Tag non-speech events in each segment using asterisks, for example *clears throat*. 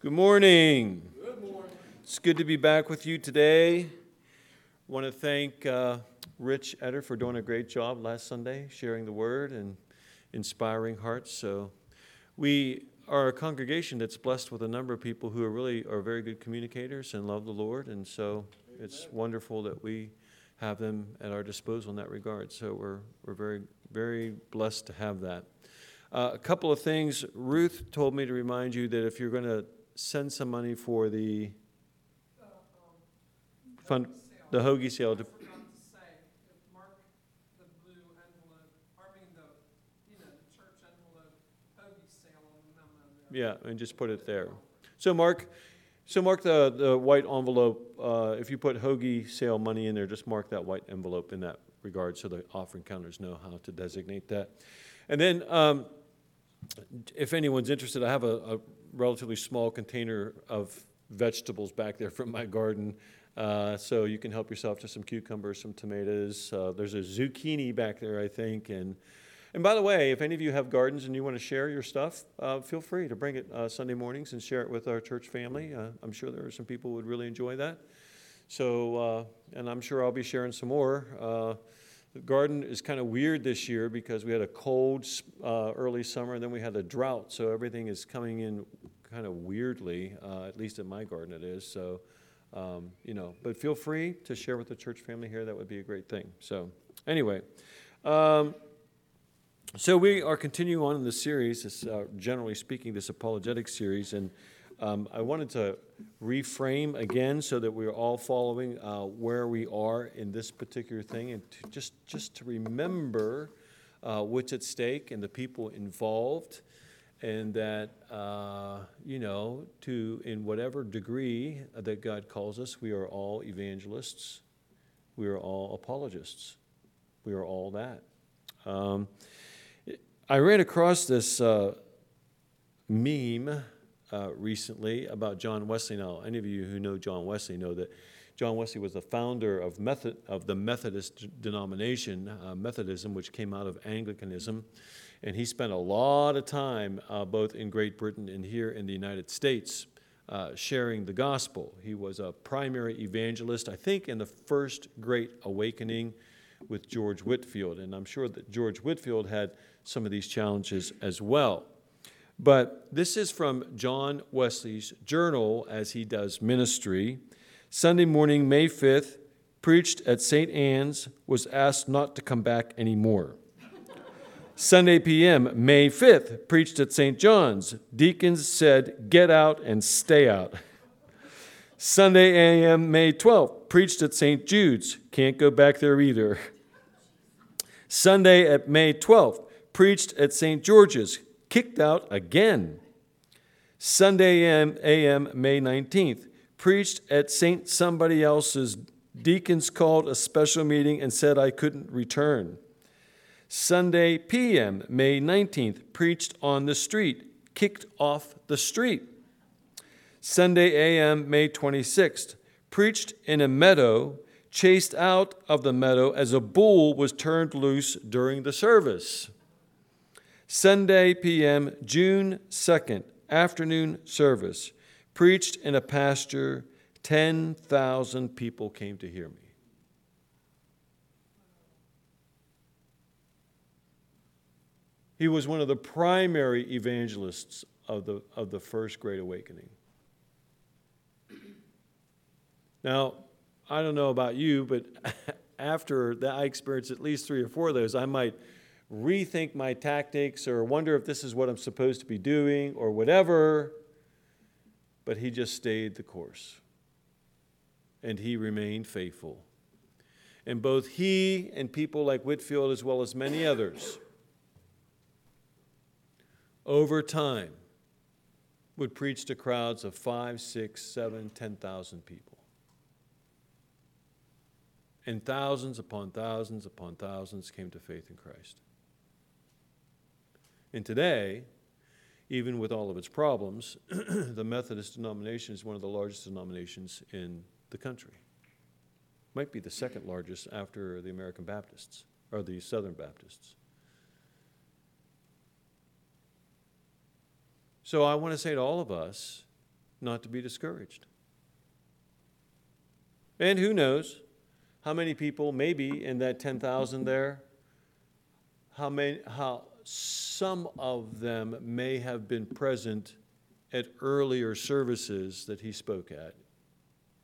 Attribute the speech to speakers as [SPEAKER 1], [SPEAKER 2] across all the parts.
[SPEAKER 1] Good morning. Good morning. It's good to be back with you today. I Want to thank uh, Rich Etter for doing a great job last Sunday, sharing the word and inspiring hearts. So, we are a congregation that's blessed with a number of people who are really are very good communicators and love the Lord, and so Amen. it's wonderful that we have them at our disposal in that regard. So we're we're very very blessed to have that. Uh, a couple of things. Ruth told me to remind you that if you're going to send some money for the fund, the hoagie sale. To, Yeah, and just put it there. So Mark, so mark the, the white envelope, uh, if you put hoagie sale money in there, just mark that white envelope in that regard so the offering counters know how to designate that. And then, um, if anyone's interested, I have a, a relatively small container of vegetables back there from my garden. Uh, so you can help yourself to some cucumbers, some tomatoes. Uh, there's a zucchini back there, I think. And, and by the way, if any of you have gardens and you want to share your stuff, uh, feel free to bring it uh, Sunday mornings and share it with our church family. Uh, I'm sure there are some people who would really enjoy that. So, uh, and I'm sure I'll be sharing some more. The garden is kind of weird this year because we had a cold uh, early summer and then we had a drought. So everything is coming in kind of weirdly, uh, at least in my garden it is. So, um, you know, but feel free to share with the church family here. That would be a great thing. So, anyway. Um, so we are continuing on in this series, this, uh, generally speaking, this apologetic series, and um, I wanted to reframe again so that we're all following uh, where we are in this particular thing and to just, just to remember uh, what's at stake and the people involved and that uh, you know to in whatever degree that god calls us we are all evangelists. We are all apologists. We are all that. Um, i ran across this uh, meme uh, recently about John Wesley. Now, any of you who know John Wesley know that John Wesley was the founder of, Method, of the Methodist denomination, uh, Methodism, which came out of Anglicanism. And he spent a lot of time uh, both in Great Britain and here in the United States uh, sharing the gospel. He was a primary evangelist, I think, in the first Great Awakening with George Whitefield. And I'm sure that George Whitefield had some of these challenges as well. But this is from John Wesley's journal as he does ministry. Sunday morning, May 5th, preached at St. Anne's, was asked not to come back anymore. Sunday PM, May 5th, preached at St. John's. Deacons said, Get out and stay out. Sunday AM, May 12th, preached at St. Jude's. Can't go back there either. Sunday at May 12th, preached at St. George's kicked out again. Sunday AM, May 19th, preached at St. Somebody Else's. Deacons called a special meeting and said I couldn't return. Sunday PM, May 19th, preached on the street, kicked off the street. Sunday AM, May 26th, preached in a meadow, chased out of the meadow as a bull was turned loose during the service. Sunday PM, June 2nd, afternoon service. Preached in a pasture. 10,000 people came to hear me. He was one of the primary evangelists of the, of the First Great Awakening. Now, I don't know about you, but *laughs* after that, I experienced at least three or four of those. I might rethink my tactics or wonder if this is what I'm supposed to be doing or whatever. But he just stayed the course. And he remained faithful. And both he and people like Whitefield, as well as many others, over time would preach to crowds of five, six, seven, ten thousand people. And thousands upon thousands upon thousands came to faith in Christ. And today, even with all of its problems, *clears throat* the Methodist denomination is one of the largest denominations in the country. Might be the second largest after the American Baptists or the Southern Baptists. So I want to say to all of us not to be discouraged. And who knows how many people, maybe in that 10,000 there, how, many, how some of them may have been present at earlier services that he spoke at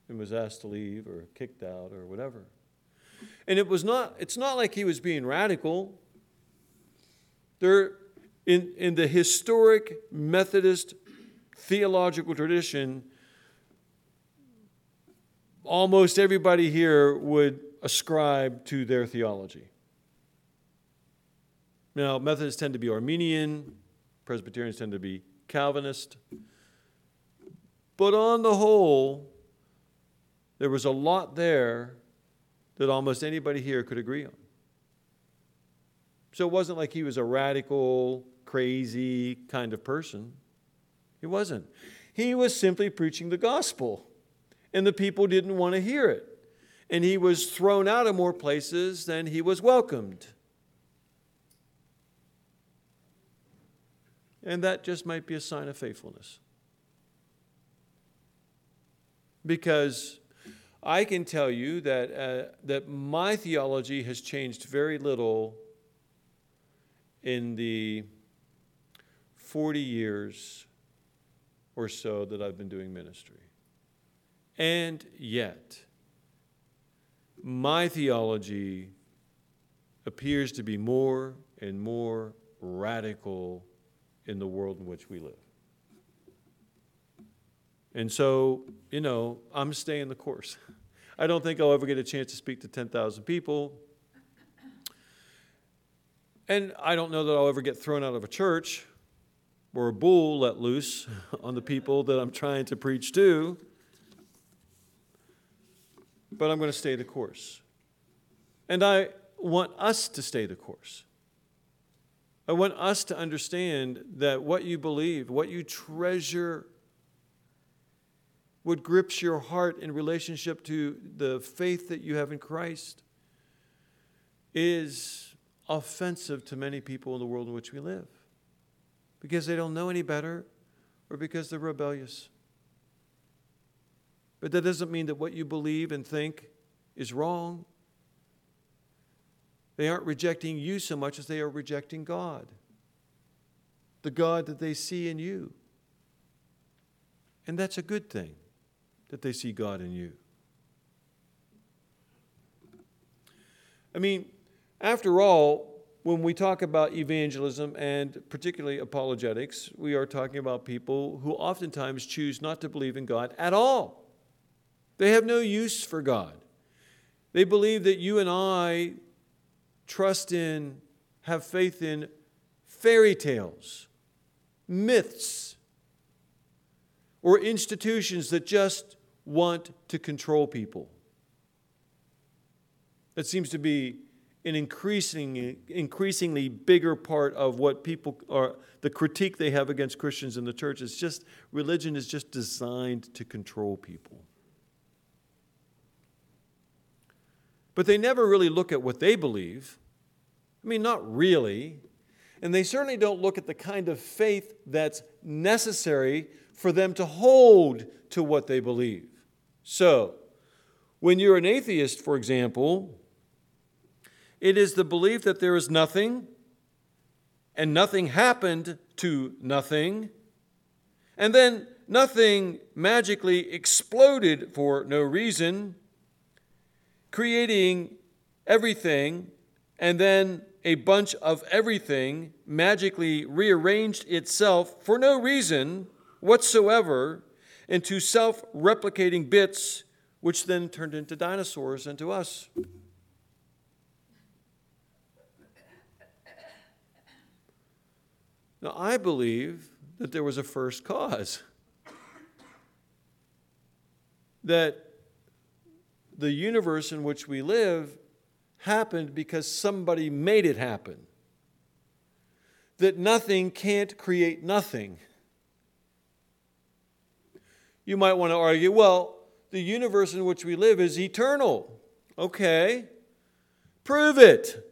[SPEAKER 1] and was asked to leave or kicked out or whatever. And it was not, it's not like he was being radical. There, in, in the historic Methodist theological tradition, almost everybody here would ascribe to their theology. Now, Methodists tend to be Arminian, Presbyterians tend to be Calvinist. But on the whole, there was a lot there that almost anybody here could agree on. So it wasn't like he was a radical, crazy kind of person. He wasn't. He was simply preaching the gospel, and the people didn't want to hear it. And he was thrown out of more places than he was welcomed. And that just might be a sign of faithfulness. Because I can tell you that, uh, that my theology has changed very little in the 40 years or so that I've been doing ministry. And yet, my theology appears to be more and more radical in the world in which we live. And so, you know, I'm staying the course. *laughs* I don't think I'll ever get a chance to speak to 10,000 people. And I don't know that I'll ever get thrown out of a church or a bull let loose *laughs* on the people that I'm trying to preach to. But I'm going to stay the course. And I want us to stay the course. I want us to understand that what you believe, what you treasure, what grips your heart in relationship to the faith that you have in Christ is offensive to many people in the world in which we live because they don't know any better or because they're rebellious. But that doesn't mean that what you believe and think is wrong. They aren't rejecting you so much as they are rejecting God, the God that they see in you. And that's a good thing that they see God in you. I mean, after all, when we talk about evangelism and particularly apologetics, we are talking about people who oftentimes choose not to believe in God at all. They have no use for God. They believe that you and I trust in, have faith in fairy tales, myths, or institutions that just want to control people. That seems to be an increasingly, increasingly bigger part of what people are, the critique they have against Christians in the church is just religion is just designed to control people. But they never really look at what they believe. I mean, not really. And they certainly don't look at the kind of faith that's necessary for them to hold to what they believe. So, when you're an atheist, for example, it is the belief that there is nothing and nothing happened to nothing, and then nothing magically exploded for no reason, creating everything, and then a bunch of everything magically rearranged itself for no reason whatsoever into self replicating bits, which then turned into dinosaurs and to us. Now, I believe that there was a first cause. That the universe in which we live happened because somebody made it happen. That nothing can't create nothing. You might want to argue, well, the universe in which we live is eternal. Okay, prove it.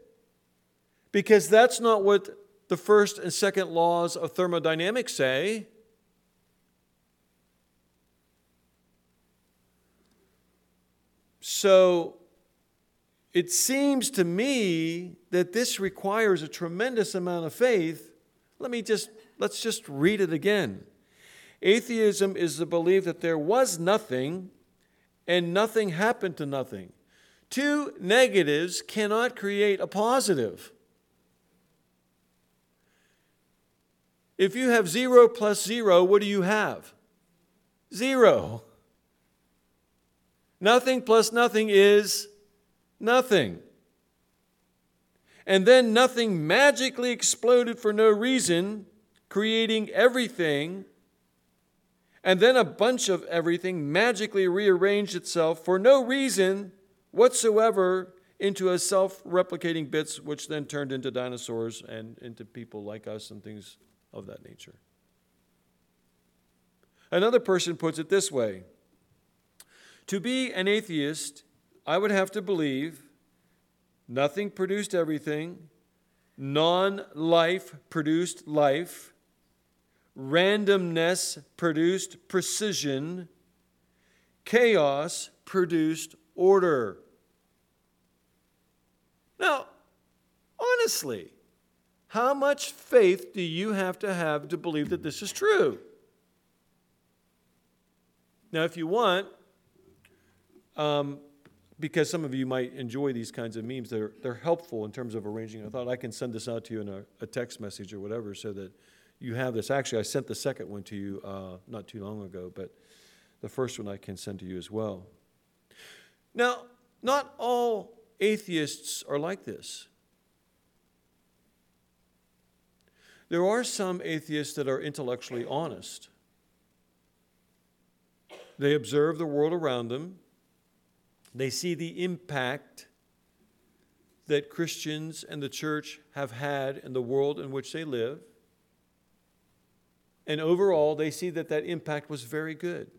[SPEAKER 1] Because that's not what the first and second laws of thermodynamics say. So it seems to me that this requires a tremendous amount of faith. Let me just let's just read it again. Atheism is the belief that there was nothing and nothing happened to nothing. Two negatives cannot create a positive. If you have zero plus zero, what do you have? Zero. Nothing plus nothing is nothing. And then nothing magically exploded for no reason, creating everything. And then a bunch of everything magically rearranged itself for no reason whatsoever into a self replicating bits, which then turned into dinosaurs and into people like us and things of that nature. Another person puts it this way To be an atheist, I would have to believe nothing produced everything, non life produced life, randomness produced precision, chaos produced order. Now, honestly, how much faith do you have to have to believe that this is true? Now, if you want, um, because some of you might enjoy these kinds of memes, they're, they're helpful in terms of arranging a thought. I can send this out to you in a, a text message or whatever so that you have this. Actually, I sent the second one to you uh, not too long ago, but the first one I can send to you as well. Now, not all atheists are like this. There are some atheists that are intellectually honest. They observe the world around them, they see the impact that Christians and the church have had in the world in which they live. And overall, they see that that impact was very good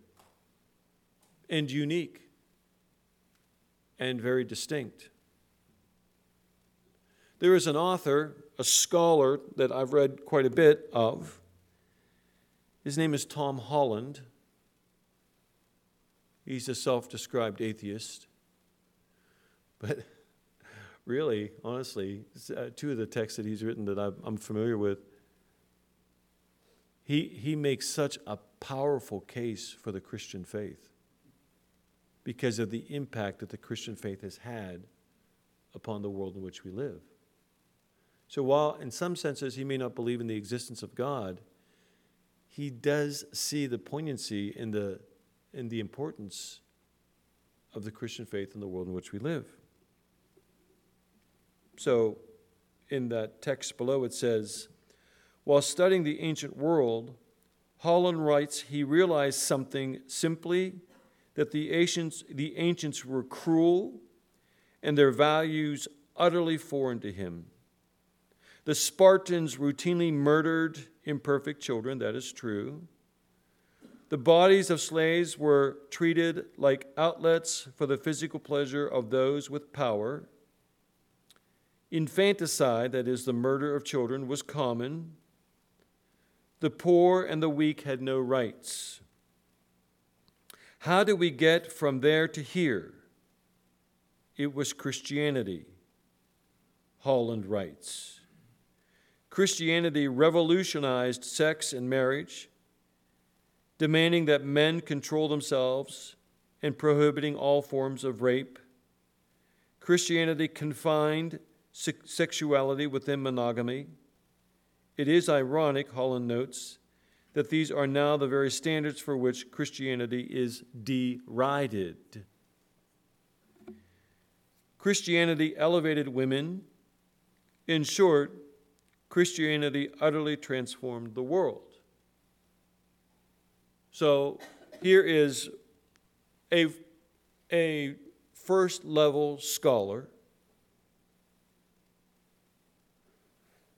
[SPEAKER 1] and unique and very distinct. There is an author, a scholar that I've read quite a bit of. His name is Tom Holland. He's a self described atheist. But *laughs* really, honestly, uh, two of the texts that he's written that I'm familiar with, he, he makes such a powerful case for the Christian faith because of the impact that the Christian faith has had upon the world in which we live. So, while in some senses he may not believe in the existence of God, he does see the poignancy in the, in the importance of the Christian faith in the world in which we live. So, in that text below, it says, While studying the ancient world, Holland writes he realized something simply that the ancients, the ancients were cruel and their values utterly foreign to him. The Spartans routinely murdered imperfect children, that is true. The bodies of slaves were treated like outlets for the physical pleasure of those with power. Infanticide, that is, the murder of children, was common. The poor and the weak had no rights. How do we get from there to here? It was Christianity, Holland writes. Christianity revolutionized sex and marriage, demanding that men control themselves and prohibiting all forms of rape. Christianity confined sexuality within monogamy. It is ironic, Holland notes, that these are now the very standards for which Christianity is derided. Christianity elevated women. In short, Christianity utterly transformed the world. So here is a, a first level scholar.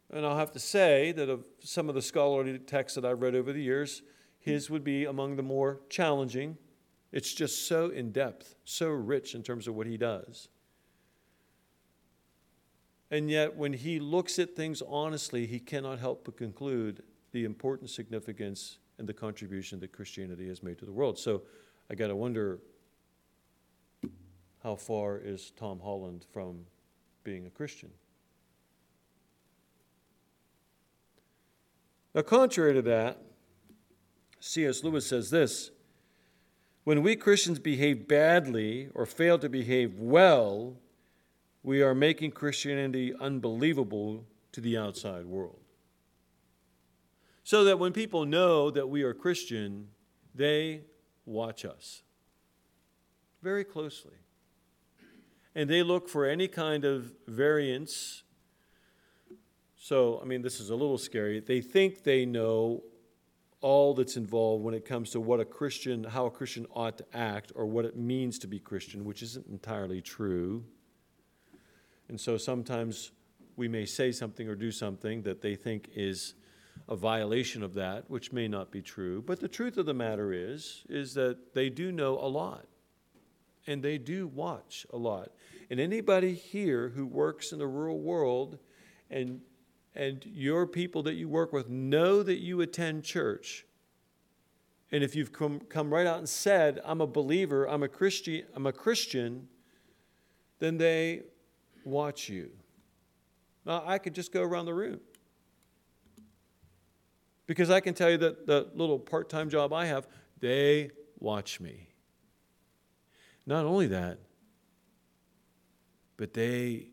[SPEAKER 1] And I'll have to say that of some of the scholarly texts that I've read over the years, his would be among the more challenging. It's just so in depth, so rich in terms of what he does. And yet, when he looks at things honestly, he cannot help but conclude the important significance and the contribution that Christianity has made to the world. So I got to wonder how far is Tom Holland from being a Christian? Now, contrary to that, C.S. Lewis says this When we Christians behave badly or fail to behave well, we are making Christianity unbelievable to the outside world. So that when people know that we are Christian, they watch us very closely. And they look for any kind of variance. So, I mean, this is a little scary. They think they know all that's involved when it comes to what a Christian, how a Christian ought to act, or what it means to be Christian, which isn't entirely true. And so sometimes we may say something or do something that they think is a violation of that, which may not be true. But the truth of the matter is, is that they do know a lot. And they do watch a lot. And anybody here who works in the rural world and and your people that you work with know that you attend church. And if you've come, come right out and said, I'm a believer, I'm a Christian, I'm a Christian, then they watch you. Now, I could just go around the room. Because I can tell you that the little part time job I have, they watch me. Not only that, but they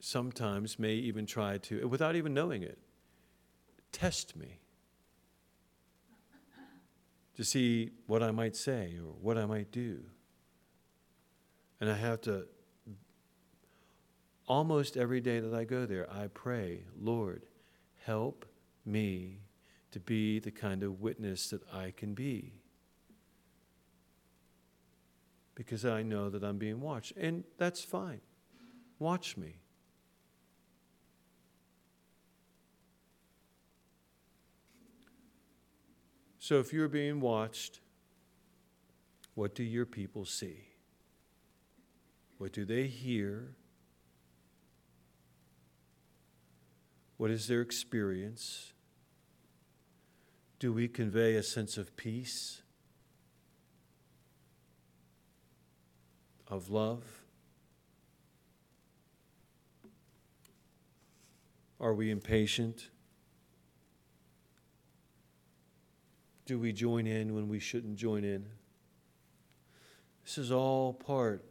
[SPEAKER 1] sometimes may even try to, without even knowing it, test me to see what I might say or what I might do. And I have to, almost every day that I go there, I pray, Lord, help me to be the kind of witness that I can be. Because I know that I'm being watched. And that's fine. Watch me. So if you're being watched, what do your people see? What do they hear? What is their experience? Do we convey a sense of peace, of love? Are we impatient? Do we join in when we shouldn't join in? This is all part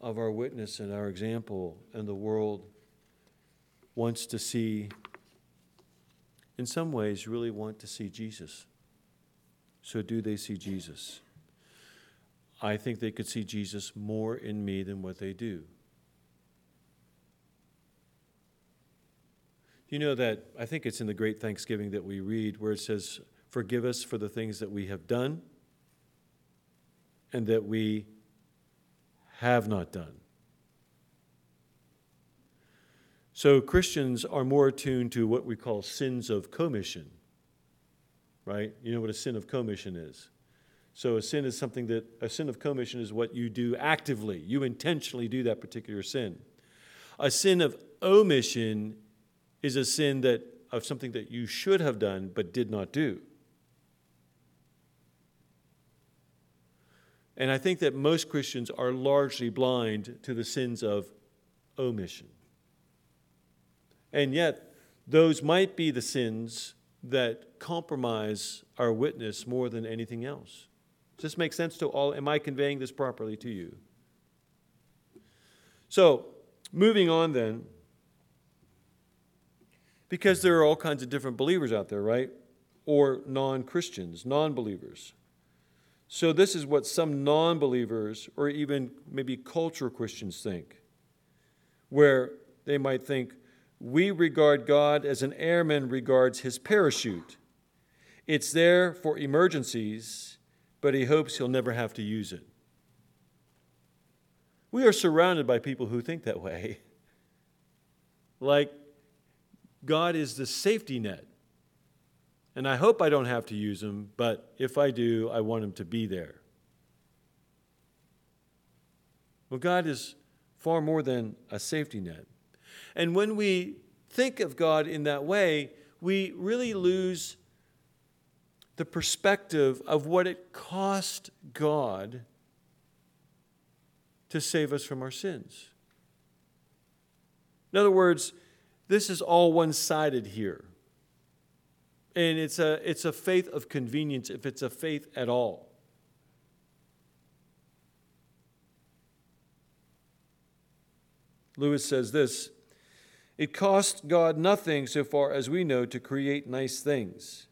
[SPEAKER 1] of our witness and our example, and the world wants to see, in some ways, really want to see Jesus. So, do they see Jesus? I think they could see Jesus more in me than what they do. You know that, I think it's in the Great Thanksgiving that we read, where it says, Forgive us for the things that we have done and that we have not done. So Christians are more attuned to what we call sins of commission, right? You know what a sin of commission is. So a sin is something that, a sin of commission is what you do actively. You intentionally do that particular sin. A sin of omission is a sin that, of something that you should have done but did not do. And I think that most Christians are largely blind to the sins of omission. And yet, those might be the sins that compromise our witness more than anything else. Does this make sense to all? Am I conveying this properly to you? So, moving on then, because there are all kinds of different believers out there, right? Or non Christians, non believers. So, this is what some non believers or even maybe cultural Christians think, where they might think, we regard God as an airman regards his parachute. It's there for emergencies, but he hopes he'll never have to use it. We are surrounded by people who think that way. *laughs* Like, God is the safety net. And I hope I don't have to use him, but if I do, I want him to be there. Well, God is far more than a safety net. And when we think of God in that way, we really lose the perspective of what it cost God to save us from our sins. In other words, this is all one sided here. And it's a, it's a faith of convenience if it's a faith at all. Lewis says this It cost God nothing, so far as we know, to create nice things.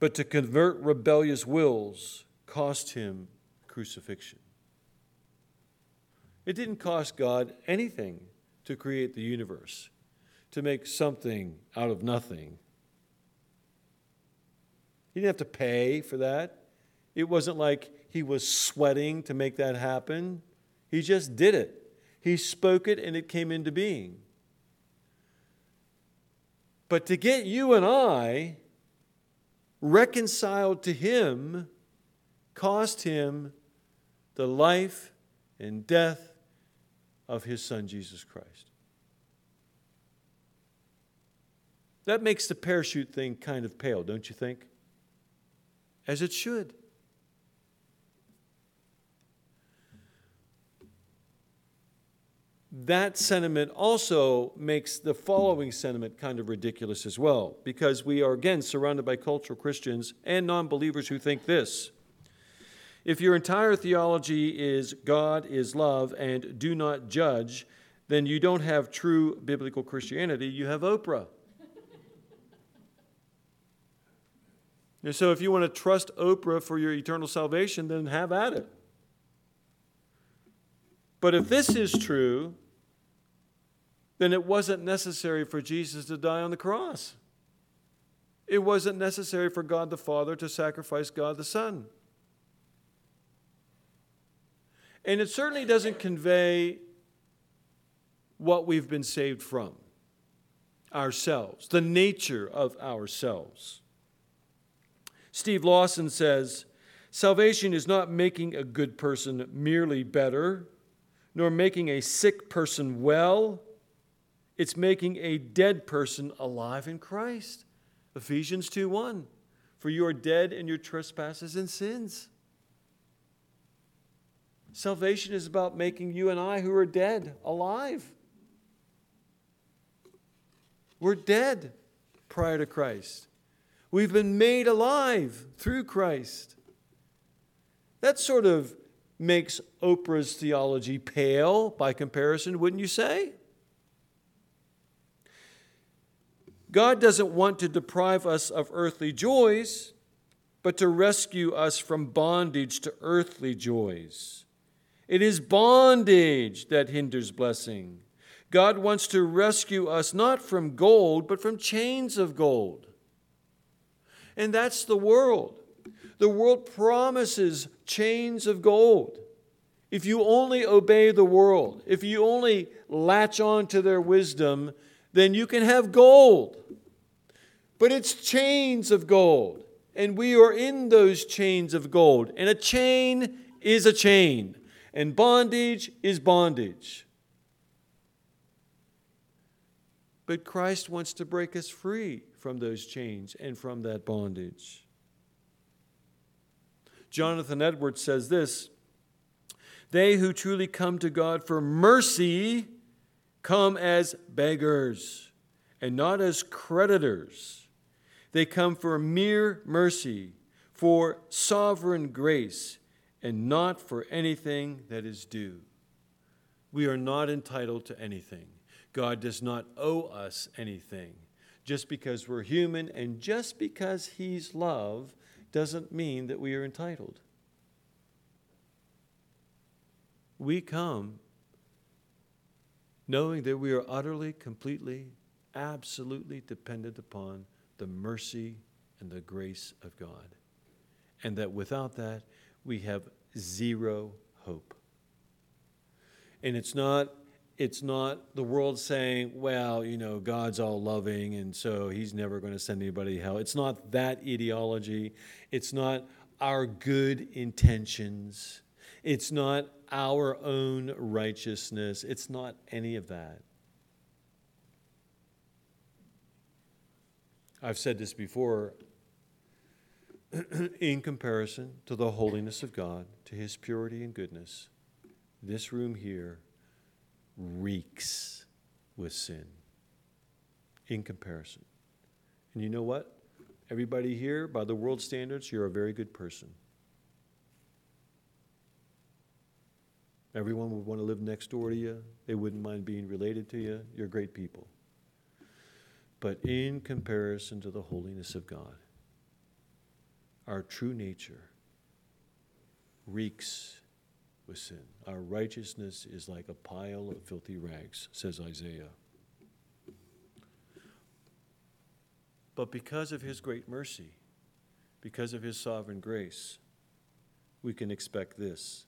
[SPEAKER 1] But to convert rebellious wills cost him crucifixion. It didn't cost God anything to create the universe, to make something out of nothing. He didn't have to pay for that. It wasn't like he was sweating to make that happen. He just did it. He spoke it and it came into being. But to get you and I reconciled to Him cost Him the life and death of His Son, Jesus Christ. That makes the parachute thing kind of pale, don't you think? As it should. That sentiment also makes the following sentiment kind of ridiculous as well, because we are again surrounded by cultural Christians and non believers who think this. If your entire theology is God is love and do not judge, then you don't have true biblical Christianity, you have Oprah. and so if you want to trust Oprah for your eternal salvation, then have at it. But if this is true, then it wasn't necessary for Jesus to die on the cross. It wasn't necessary for God the Father to sacrifice God the Son. And it certainly doesn't convey what we've been saved from ourselves, the nature of ourselves. Steve Lawson says salvation is not making a good person merely better, nor making a sick person well it's making a dead person alive in Christ. Ephesians 2 1. For you are dead in your trespasses and sins. Salvation is about making you and I, who are dead, alive. We're dead prior to Christ. We've been made alive through Christ. That sort of makes Oprah's theology pale by comparison, wouldn't you say? God doesn't want to deprive us of earthly joys, but to rescue us from bondage to earthly joys. It is bondage that hinders blessing. God wants to rescue us not from gold, but from chains of gold. And that's the world. The world promises chains of gold. If you only obey the world, if you only latch on to their wisdom, then you can have gold. But it's chains of gold. And we are in those chains of gold. And a chain is a chain. And bondage is bondage. But Christ wants to break us free from those chains and from that bondage. Jonathan Edwards says this They who truly come to God for mercy come as beggars and not as creditors. They come for mere mercy, for sovereign grace, and not for anything that is due. We are not entitled to anything. God does not owe us anything. Just because we're human and just because He's love doesn't mean that we are entitled. We come knowing that we are utterly, completely, absolutely dependent upon the mercy and the grace of God. And that without that, we have zero hope. And it's not it's not the world saying, well, you know, God's all loving and so he's never going to send anybody to hell. It's not that ideology. It's not our good intentions. It's not our own righteousness. It's not any of that. I've said this before *clears throat* in comparison to the holiness of God, to his purity and goodness, this room here reeks with sin in comparison. And you know what? Everybody here, by the world standards, you're a very good person. Everyone would want to live next door to you. They wouldn't mind being related to you. You're great people. But in comparison to the holiness of God, our true nature reeks with sin. Our righteousness is like a pile of filthy rags, says Isaiah. But because of his great mercy, because of his sovereign grace, we can expect this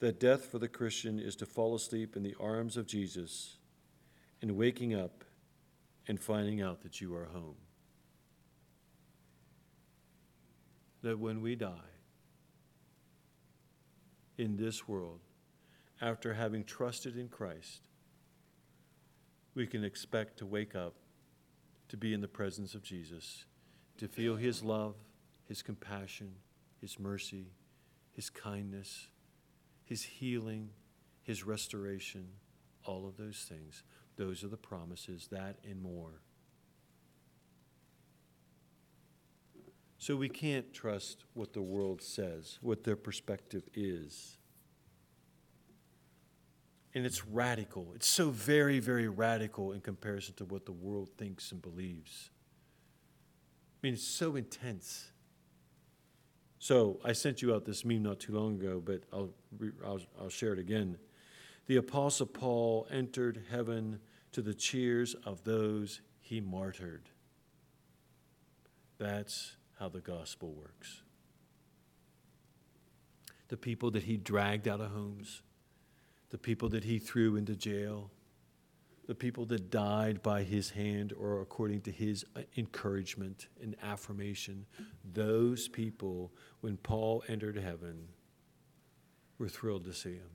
[SPEAKER 1] that death for the Christian is to fall asleep in the arms of Jesus and waking up and finding out that you are home. That when we die in this world, after having trusted in Christ, we can expect to wake up to be in the presence of Jesus, to feel His love, His compassion, His mercy, His kindness, His healing, His restoration, all of those things. Those are the promises, that and more. So we can't trust what the world says, what their perspective is. And it's radical. It's so very, very radical in comparison to what the world thinks and believes. I mean, it's so intense. So I sent you out this meme not too long ago, but I'll, I'll, I'll share it again. The Apostle Paul entered heaven to the cheers of those he martyred. That's how the gospel works. The people that he dragged out of homes the people that he threw into jail, the people that died by his hand or according to his uh, encouragement and affirmation, those people, when Paul entered heaven, were thrilled to see him.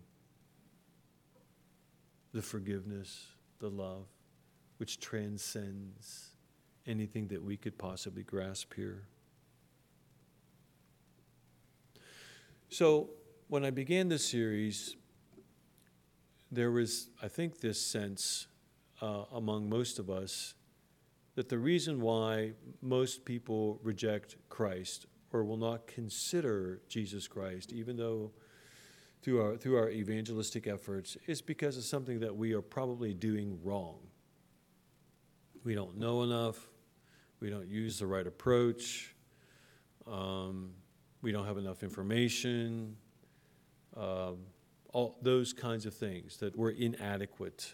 [SPEAKER 1] The forgiveness, the love, which transcends anything that we could possibly grasp here. So, when I began this series, there was, I think, this sense uh, among most of us that the reason why most people reject Christ or will not consider Jesus Christ, even though through our, through our evangelistic efforts, is because of something that we are probably doing wrong. We don't know enough, we don't use the right approach, um, we don't have enough information. Um, all those kinds of things that we're inadequate.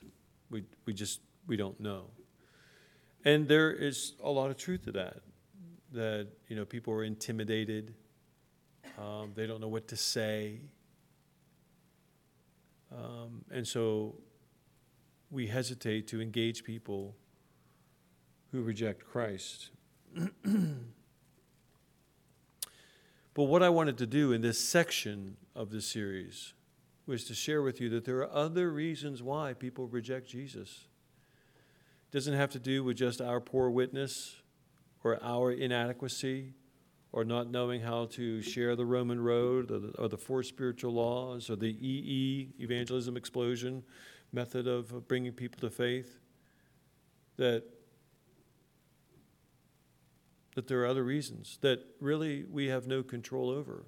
[SPEAKER 1] We, we just, we don't know. And there is a lot of truth to that, that, you know, people are intimidated. Um, they don't know what to say. Um, and so we hesitate to engage people who reject Christ. *clears throat* but what I wanted to do in this section of this series was to share with you that there are other reasons why people reject Jesus. It doesn't have to do with just our poor witness or our inadequacy or not knowing how to share the Roman road or the, or the four spiritual laws or the EE, evangelism explosion method of bringing people to faith. That that there are other reasons that really we have no control over.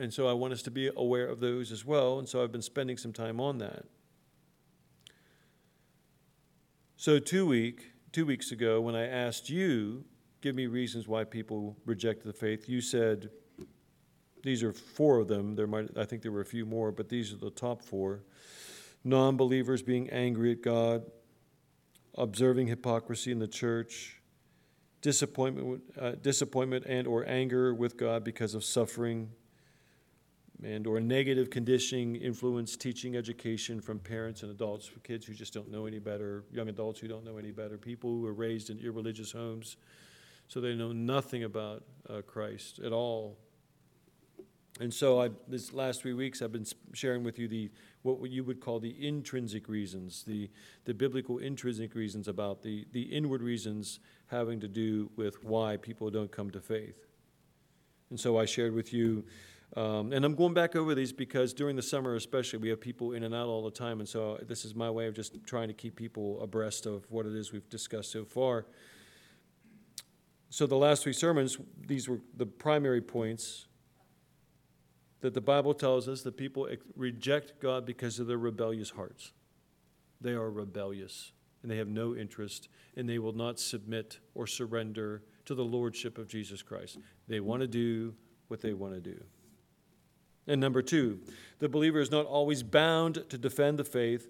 [SPEAKER 1] And so I want us to be aware of those as well. And so I've been spending some time on that. So two week, two weeks ago, when I asked you, give me reasons why people reject the faith, you said these are four of them. There might I think there were a few more, but these are the top four. Non-believers being angry at God, observing hypocrisy in the church, disappointment, uh, disappointment and or anger with God because of suffering, and or negative conditioning influence teaching education from parents and adults for kids who just don't know any better young adults who don't know any better people who are raised in irreligious homes so they know nothing about uh, christ at all. And so I, this last three weeks i've been sharing with you the what you would call the intrinsic reasons the, the biblical intrinsic reasons about the, the inward reasons having to do with why people don't come to faith. And so i shared with you Um, and I'm going back over these because during the summer, especially, we have people in and out all the time. And so this is my way of just trying to keep people abreast of what it is we've discussed so far. So the last three sermons, these were the primary points that the Bible tells us that people reject God because of their rebellious hearts. They are rebellious and they have no interest and they will not submit or surrender to the lordship of Jesus Christ. They want to do what they want to do. And number two, the believer is not always bound to defend the faith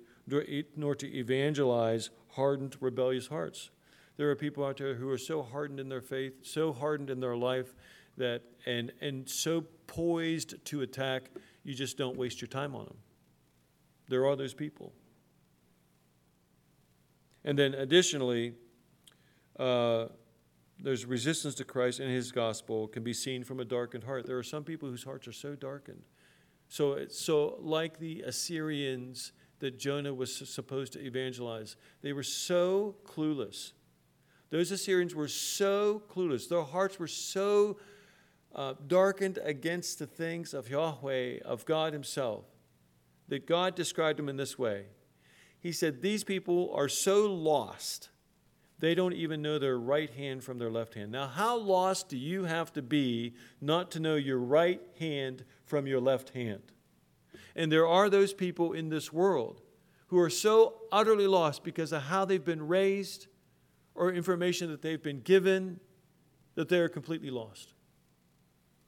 [SPEAKER 1] nor to evangelize hardened, rebellious hearts. There are people out there who are so hardened in their faith, so hardened in their life, that and and so poised to attack, you just don't waste your time on them. There are those people. And then additionally, uh, there's resistance to Christ and his gospel can be seen from a darkened heart. There are some people whose hearts are so darkened. So, so like the Assyrians that Jonah was supposed to evangelize, they were so clueless. Those Assyrians were so clueless. Their hearts were so uh, darkened against the things of Yahweh, of God Himself, that God described them in this way. He said, These people are so lost they don't even know their right hand from their left hand. Now, how lost do you have to be not to know your right hand from your left hand? And there are those people in this world who are so utterly lost because of how they've been raised or information that they've been given that they are completely lost.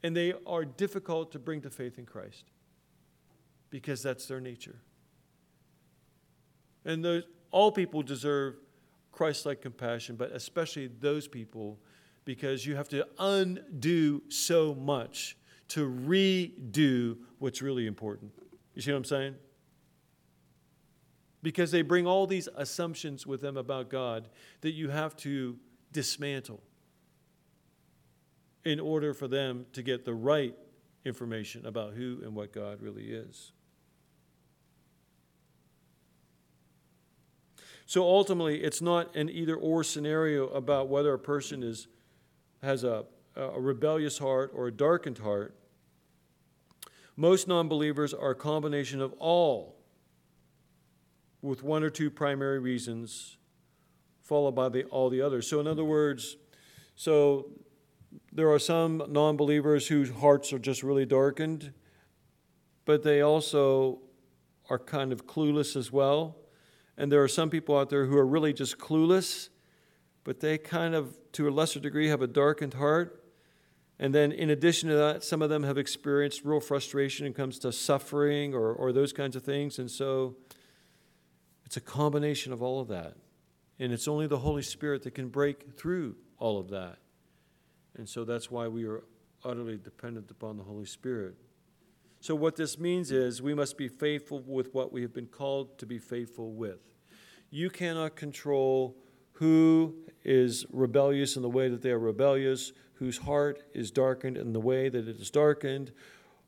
[SPEAKER 1] And they are difficult to bring to faith in Christ because that's their nature. And those, all people deserve Christ like compassion, but especially those people, because you have to undo so much to redo what's really important. You see what I'm saying? Because they bring all these assumptions with them about God that you have to dismantle in order for them to get the right information about who and what God really is. So ultimately, it's not an either or scenario about whether a person is, has a, a rebellious heart or a darkened heart. Most non believers are a combination of all, with one or two primary reasons, followed by the, all the others. So, in other words, so there are some non believers whose hearts are just really darkened, but they also are kind of clueless as well. And there are some people out there who are really just clueless, but they kind of, to a lesser degree, have a darkened heart. And then, in addition to that, some of them have experienced real frustration when it comes to suffering or, or those kinds of things. And so, it's a combination of all of that. And it's only the Holy Spirit that can break through all of that. And so, that's why we are utterly dependent upon the Holy Spirit. So, what this means is we must be faithful with what we have been called to be faithful with. You cannot control who is rebellious in the way that they are rebellious, whose heart is darkened in the way that it is darkened,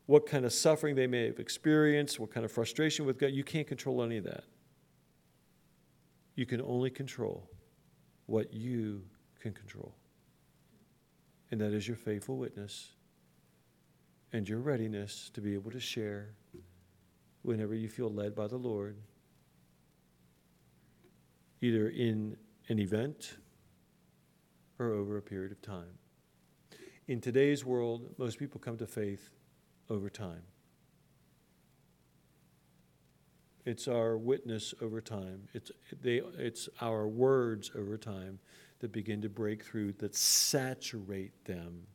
[SPEAKER 1] what kind of suffering they may have experienced, what kind of frustration with God. You can't control any of that. You can only control what you can control. And that is your faithful witness and your readiness to be able to share whenever you feel led by the Lord, either in an event or over a period of time. In today's world, most people come to faith over time. It's our witness over time. It's, they, it's our words over time that begin to break through, that saturate them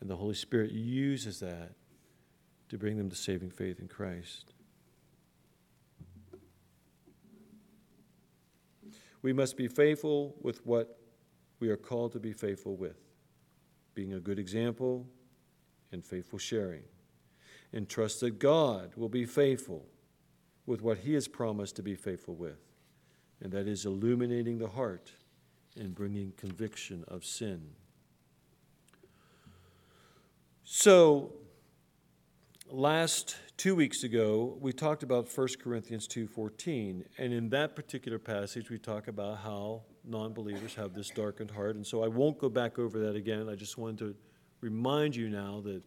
[SPEAKER 1] and the Holy Spirit uses that to bring them to saving faith in Christ. We must be faithful with what we are called to be faithful with, being a good example and faithful sharing, and trust that God will be faithful with what He has promised to be faithful with, and that is illuminating the heart and bringing conviction of sin. So, last two weeks ago, we talked about 1 Corinthians 2.14, and in that particular passage, we talk about how non-believers have this darkened heart, and so I won't go back over that again. I just wanted to remind you now that,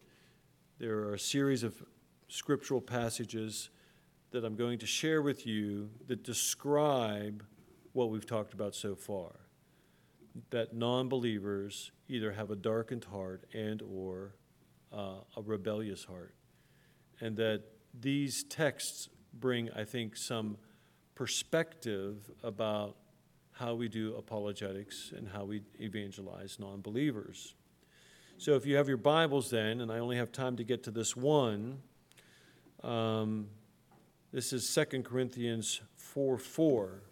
[SPEAKER 1] there are a series of scriptural passages that I'm going to share with you that describe what we've talked about so far. That non-believers either have a darkened heart and or uh, a rebellious heart. And that these texts bring, I think, some perspective about how we do apologetics and how we evangelize non believers. So if you have your Bibles then, and I only have time to get to this one, um, this is 2 Corinthians 4 4.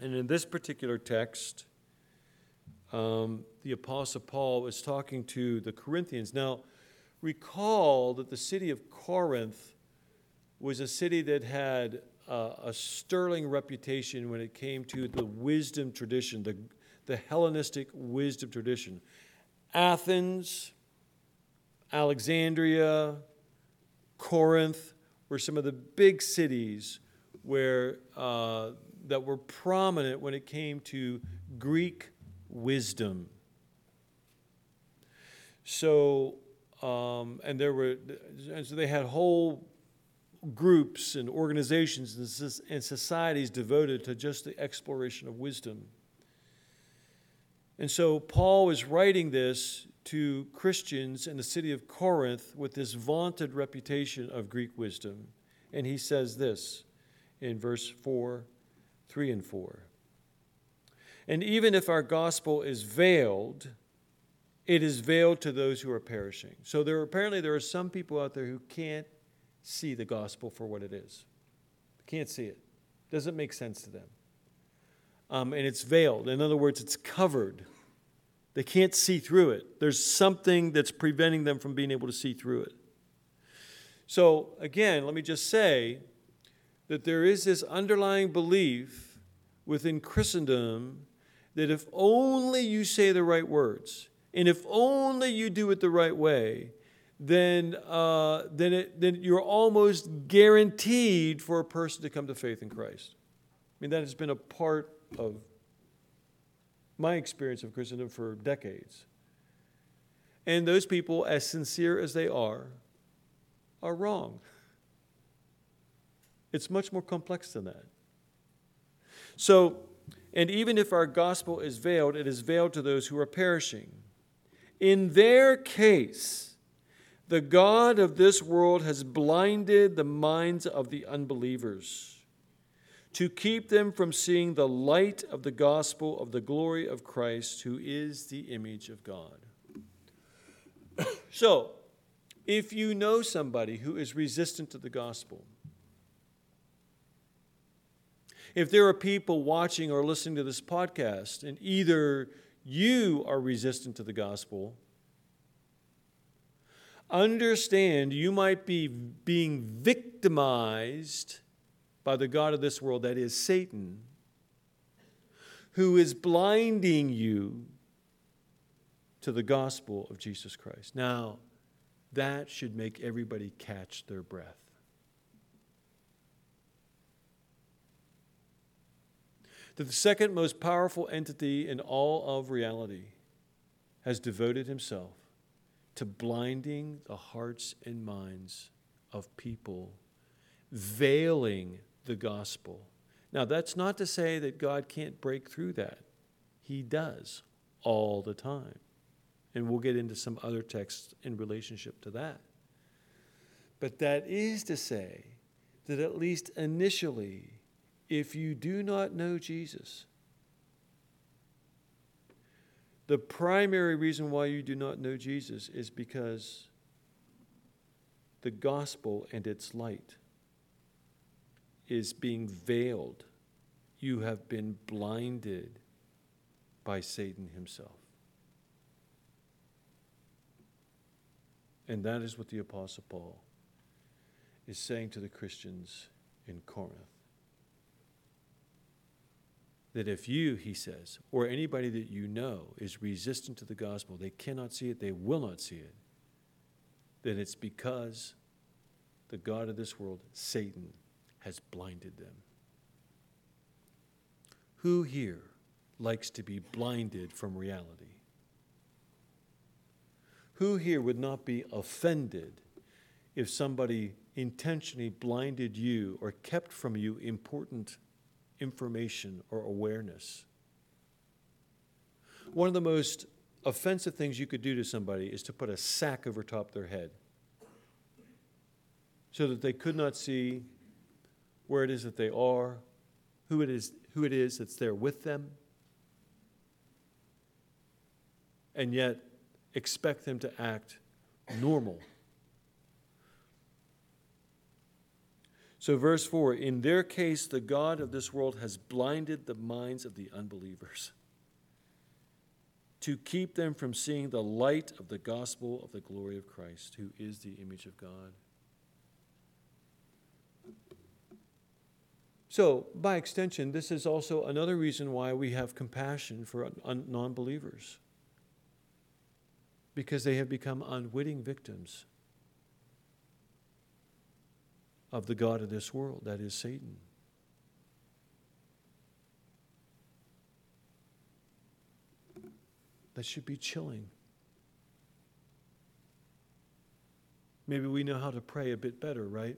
[SPEAKER 1] And in this particular text, um, the Apostle Paul is talking to the Corinthians. Now, recall that the city of Corinth was a city that had uh, a sterling reputation when it came to the wisdom tradition, the, the Hellenistic wisdom tradition. Athens, Alexandria, Corinth were some of the big cities where, uh, that were prominent when it came to Greek wisdom. So, um, and there were, and so they had whole groups and organizations and societies devoted to just the exploration of wisdom. And so Paul is writing this to Christians in the city of Corinth with this vaunted reputation of Greek wisdom. And he says this in verse 4, 3 and 4. And even if our gospel is veiled, it is veiled to those who are perishing. So there apparently there are some people out there who can't see the gospel for what it is. Can't see it. Doesn't make sense to them. Um, and it's veiled. In other words, it's covered. They can't see through it. There's something that's preventing them from being able to see through it. So, again, let me just say that there is this underlying belief within Christendom that if only you say the right words, and if only you do it the right way, then, uh, then, it, then you're almost guaranteed for a person to come to faith in Christ. I mean, that has been a part of my experience of Christendom for decades. And those people, as sincere as they are, are wrong. It's much more complex than that. So, and even if our gospel is veiled, it is veiled to those who are perishing. In their case, the God of this world has blinded the minds of the unbelievers to keep them from seeing the light of the gospel of the glory of Christ, who is the image of God. so, if you know somebody who is resistant to the gospel, if there are people watching or listening to this podcast and either you are resistant to the gospel understand you might be being victimized by the God of this world, that is Satan, who is blinding you to the gospel of Jesus Christ. Now, that should make everybody catch their breath. That the second most powerful entity in all of reality has devoted himself to blinding the hearts and minds of people, veiling the gospel. Now, that's not to say that God can't break through that. He does all the time. And we'll get into some other texts in relationship to that. But that is to say that at least initially, if you do not know Jesus, the primary reason why you do not know Jesus is because the gospel and its light is being veiled. You have been blinded by Satan himself. And that is what the Apostle Paul is saying to the Christians in Corinth that if you, he says, or anybody that you know is resistant to the gospel, they cannot see it, they will not see it, then it's because the God of this world, Satan, has blinded them. Who here likes to be blinded from reality? Who here would not be offended if somebody intentionally blinded you or kept from you important information or awareness? One of the most offensive things you could do to somebody is to put a sack over top their head so that they could not see where it is that they are, who it is, who it is that's there with them, and yet expect them to act normal. So, verse 4 In their case, the God of this world has blinded the minds of the unbelievers to keep them from seeing the light of the gospel of the glory of Christ, who is the image of God. So, by extension, this is also another reason why we have compassion for non believers. Because they have become unwitting victims of the God of this world, that is Satan. That should be chilling. Maybe we know how to pray a bit better, right?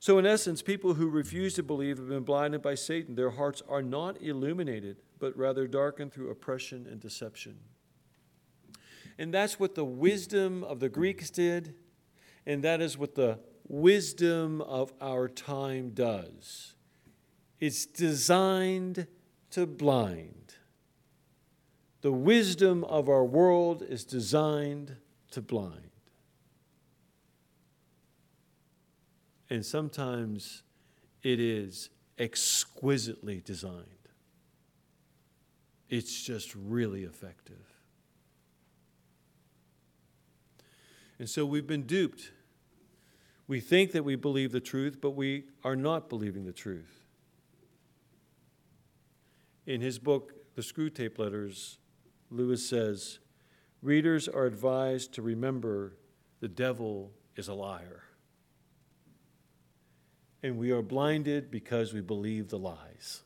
[SPEAKER 1] So, in essence, people who refuse to believe have been blinded by Satan. Their hearts are not illuminated, but rather darkened through oppression and deception. And that's what the wisdom of the Greeks did, and that is what the wisdom of our time does. It's designed to blind. The wisdom of our world is designed to blind. And sometimes it is exquisitely designed. It's just really effective. And so we've been duped. We think that we believe the truth, but we are not believing the truth. In his book, The Screwtape Letters, Lewis says, Readers are advised to remember the devil is a liar and we are blinded because we believe the lies.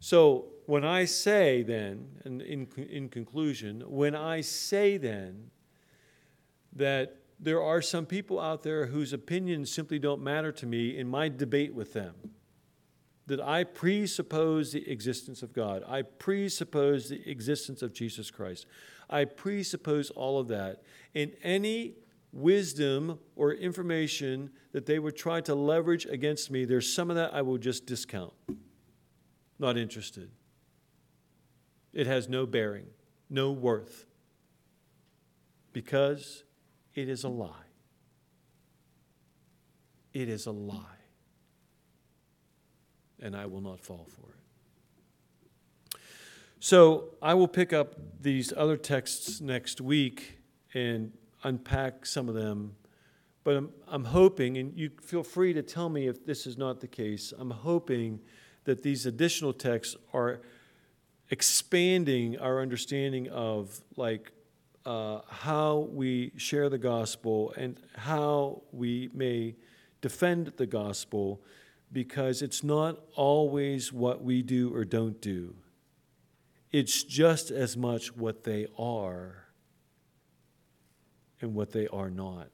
[SPEAKER 1] So, when I say then, and in, in conclusion, when I say then that there are some people out there whose opinions simply don't matter to me in my debate with them, that I presuppose the existence of God, I presuppose the existence of Jesus Christ, I presuppose all of that, in any wisdom or information that they would try to leverage against me, there's some of that I will just discount. Not interested. It has no bearing, no worth, because it is a lie. It is a lie. And I will not fall for it. So I will pick up these other texts next week and unpack some of them. But I'm, I'm hoping, and you feel free to tell me if this is not the case, I'm hoping that these additional texts are expanding our understanding of like uh, how we share the gospel and how we may defend the gospel because it's not always what we do or don't do. It's just as much what they are and what they are not.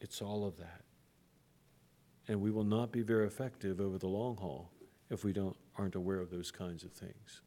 [SPEAKER 1] It's all of that. And we will not be very effective over the long haul if we don't, aren't aware of those kinds of things.